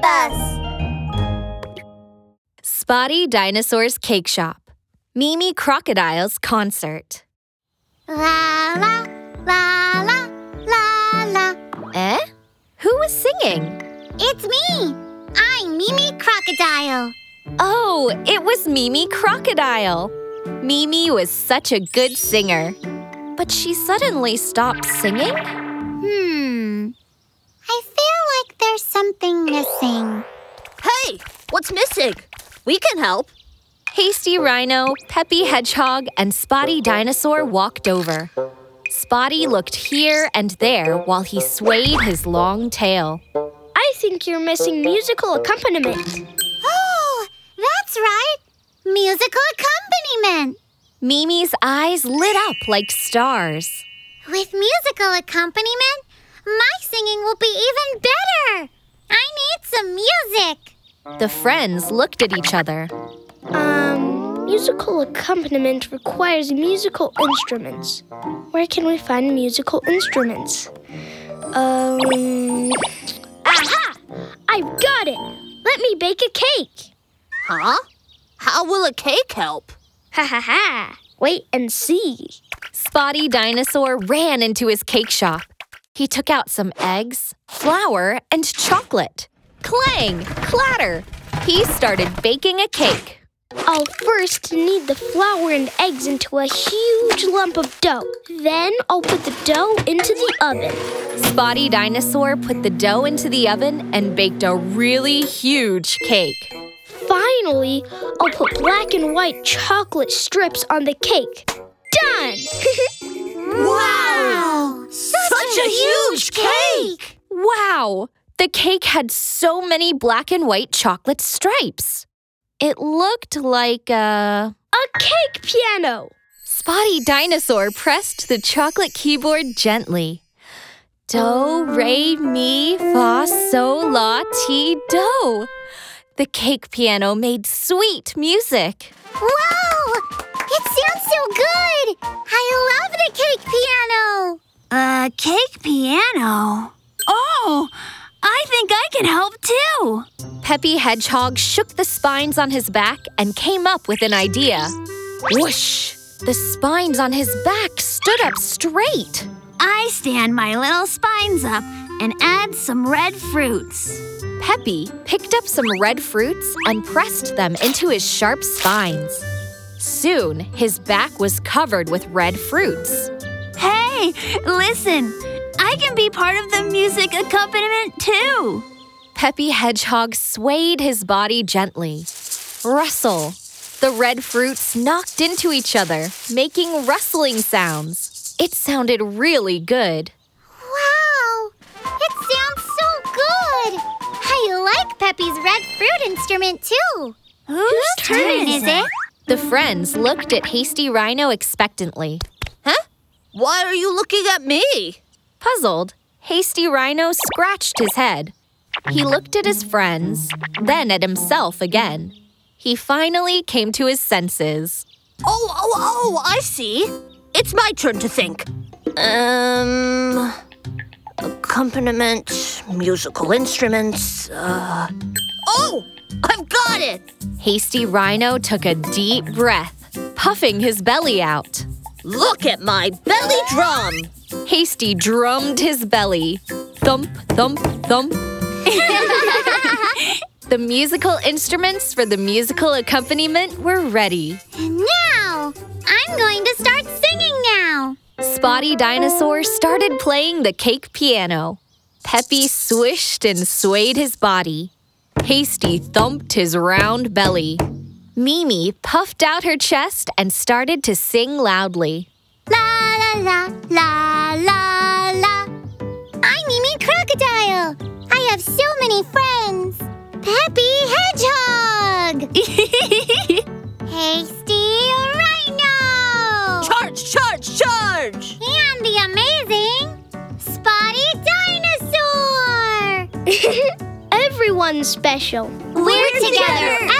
Bus. Spotty Dinosaur's Cake Shop. Mimi Crocodile's Concert. La la la la la la. Eh? Who was singing? It's me. I'm Mimi Crocodile. Oh, it was Mimi Crocodile. Mimi was such a good singer. But she suddenly stopped singing? We can help. Hasty oh. Rhino, Peppy oh. Hedgehog, and Spotty oh. Dinosaur walked over. Spotty looked here and there while he swayed his long tail. I think you're missing musical accompaniment. Oh, that's right. Musical accompaniment. Mimi's eyes lit up like stars. With musical accompaniment, my singing will be even better. I need some music. The friends looked at each other. Um, musical accompaniment requires musical instruments. Where can we find musical instruments? Um, aha! I've got it. Let me bake a cake. Huh? How will a cake help? Ha ha ha. Wait and see. Spotty Dinosaur ran into his cake shop. He took out some eggs, flour, and chocolate. Clang! Clatter! He started baking a cake. I'll first knead the flour and eggs into a huge lump of dough. Then I'll put the dough into the oven. Spotty Dinosaur put the dough into the oven and baked a really huge cake. Finally, I'll put black and white chocolate strips on the cake. Done! Wow! Such a huge cake! Wow! The cake had so many black and white chocolate stripes. It looked like a. a cake piano! Spotty Dinosaur pressed the chocolate keyboard gently. Do, re, mi, fa, sol, la, ti, do. The cake piano made sweet music. Wow! It sounds so good! I love the cake piano! A cake piano? I think I can help too. Peppy Hedgehog shook the spines on his back and came up with an idea. Whoosh! The spines on his back stood up straight. I stand my little spines up and add some red fruits. Peppy picked up some red fruits and pressed them into his sharp spines. Soon, his back was covered with red fruits. Hey, listen, I can be part of the music accompaniment too. Peppy Hedgehog swayed his body gently. Rustle! The red fruits knocked into each other, making rustling sounds. It sounded really good. Wow! It sounds so good! I like Peppy's red fruit instrument too. Whose turn is it? The friends looked at Hasty Rhino expectantly. Huh? Why are you looking at me? Puzzled, Hasty Rhino scratched his head. He looked at his friends, then at himself again. He finally came to his senses. Oh, oh, oh, I see. It's my turn to think. Um. Accompaniment, musical instruments, uh. Oh! I've got it! Hasty Rhino took a deep breath, puffing his belly out. Look at my belly drum! Hasty drummed his belly. Thump, thump, thump. the musical instruments for the musical accompaniment were ready. Now, I'm going to start singing now. Spotty Dinosaur started playing the cake piano. Peppy swished and swayed his body. Hasty thumped his round belly. Mimi puffed out her chest and started to sing loudly. La la la la la la. I'm Mimi Crocodile. I have so many friends. Peppy Hedgehog. Hasty Rhino. Charge, charge, charge! And the amazing Spotty Dinosaur. Everyone's special. We're, together every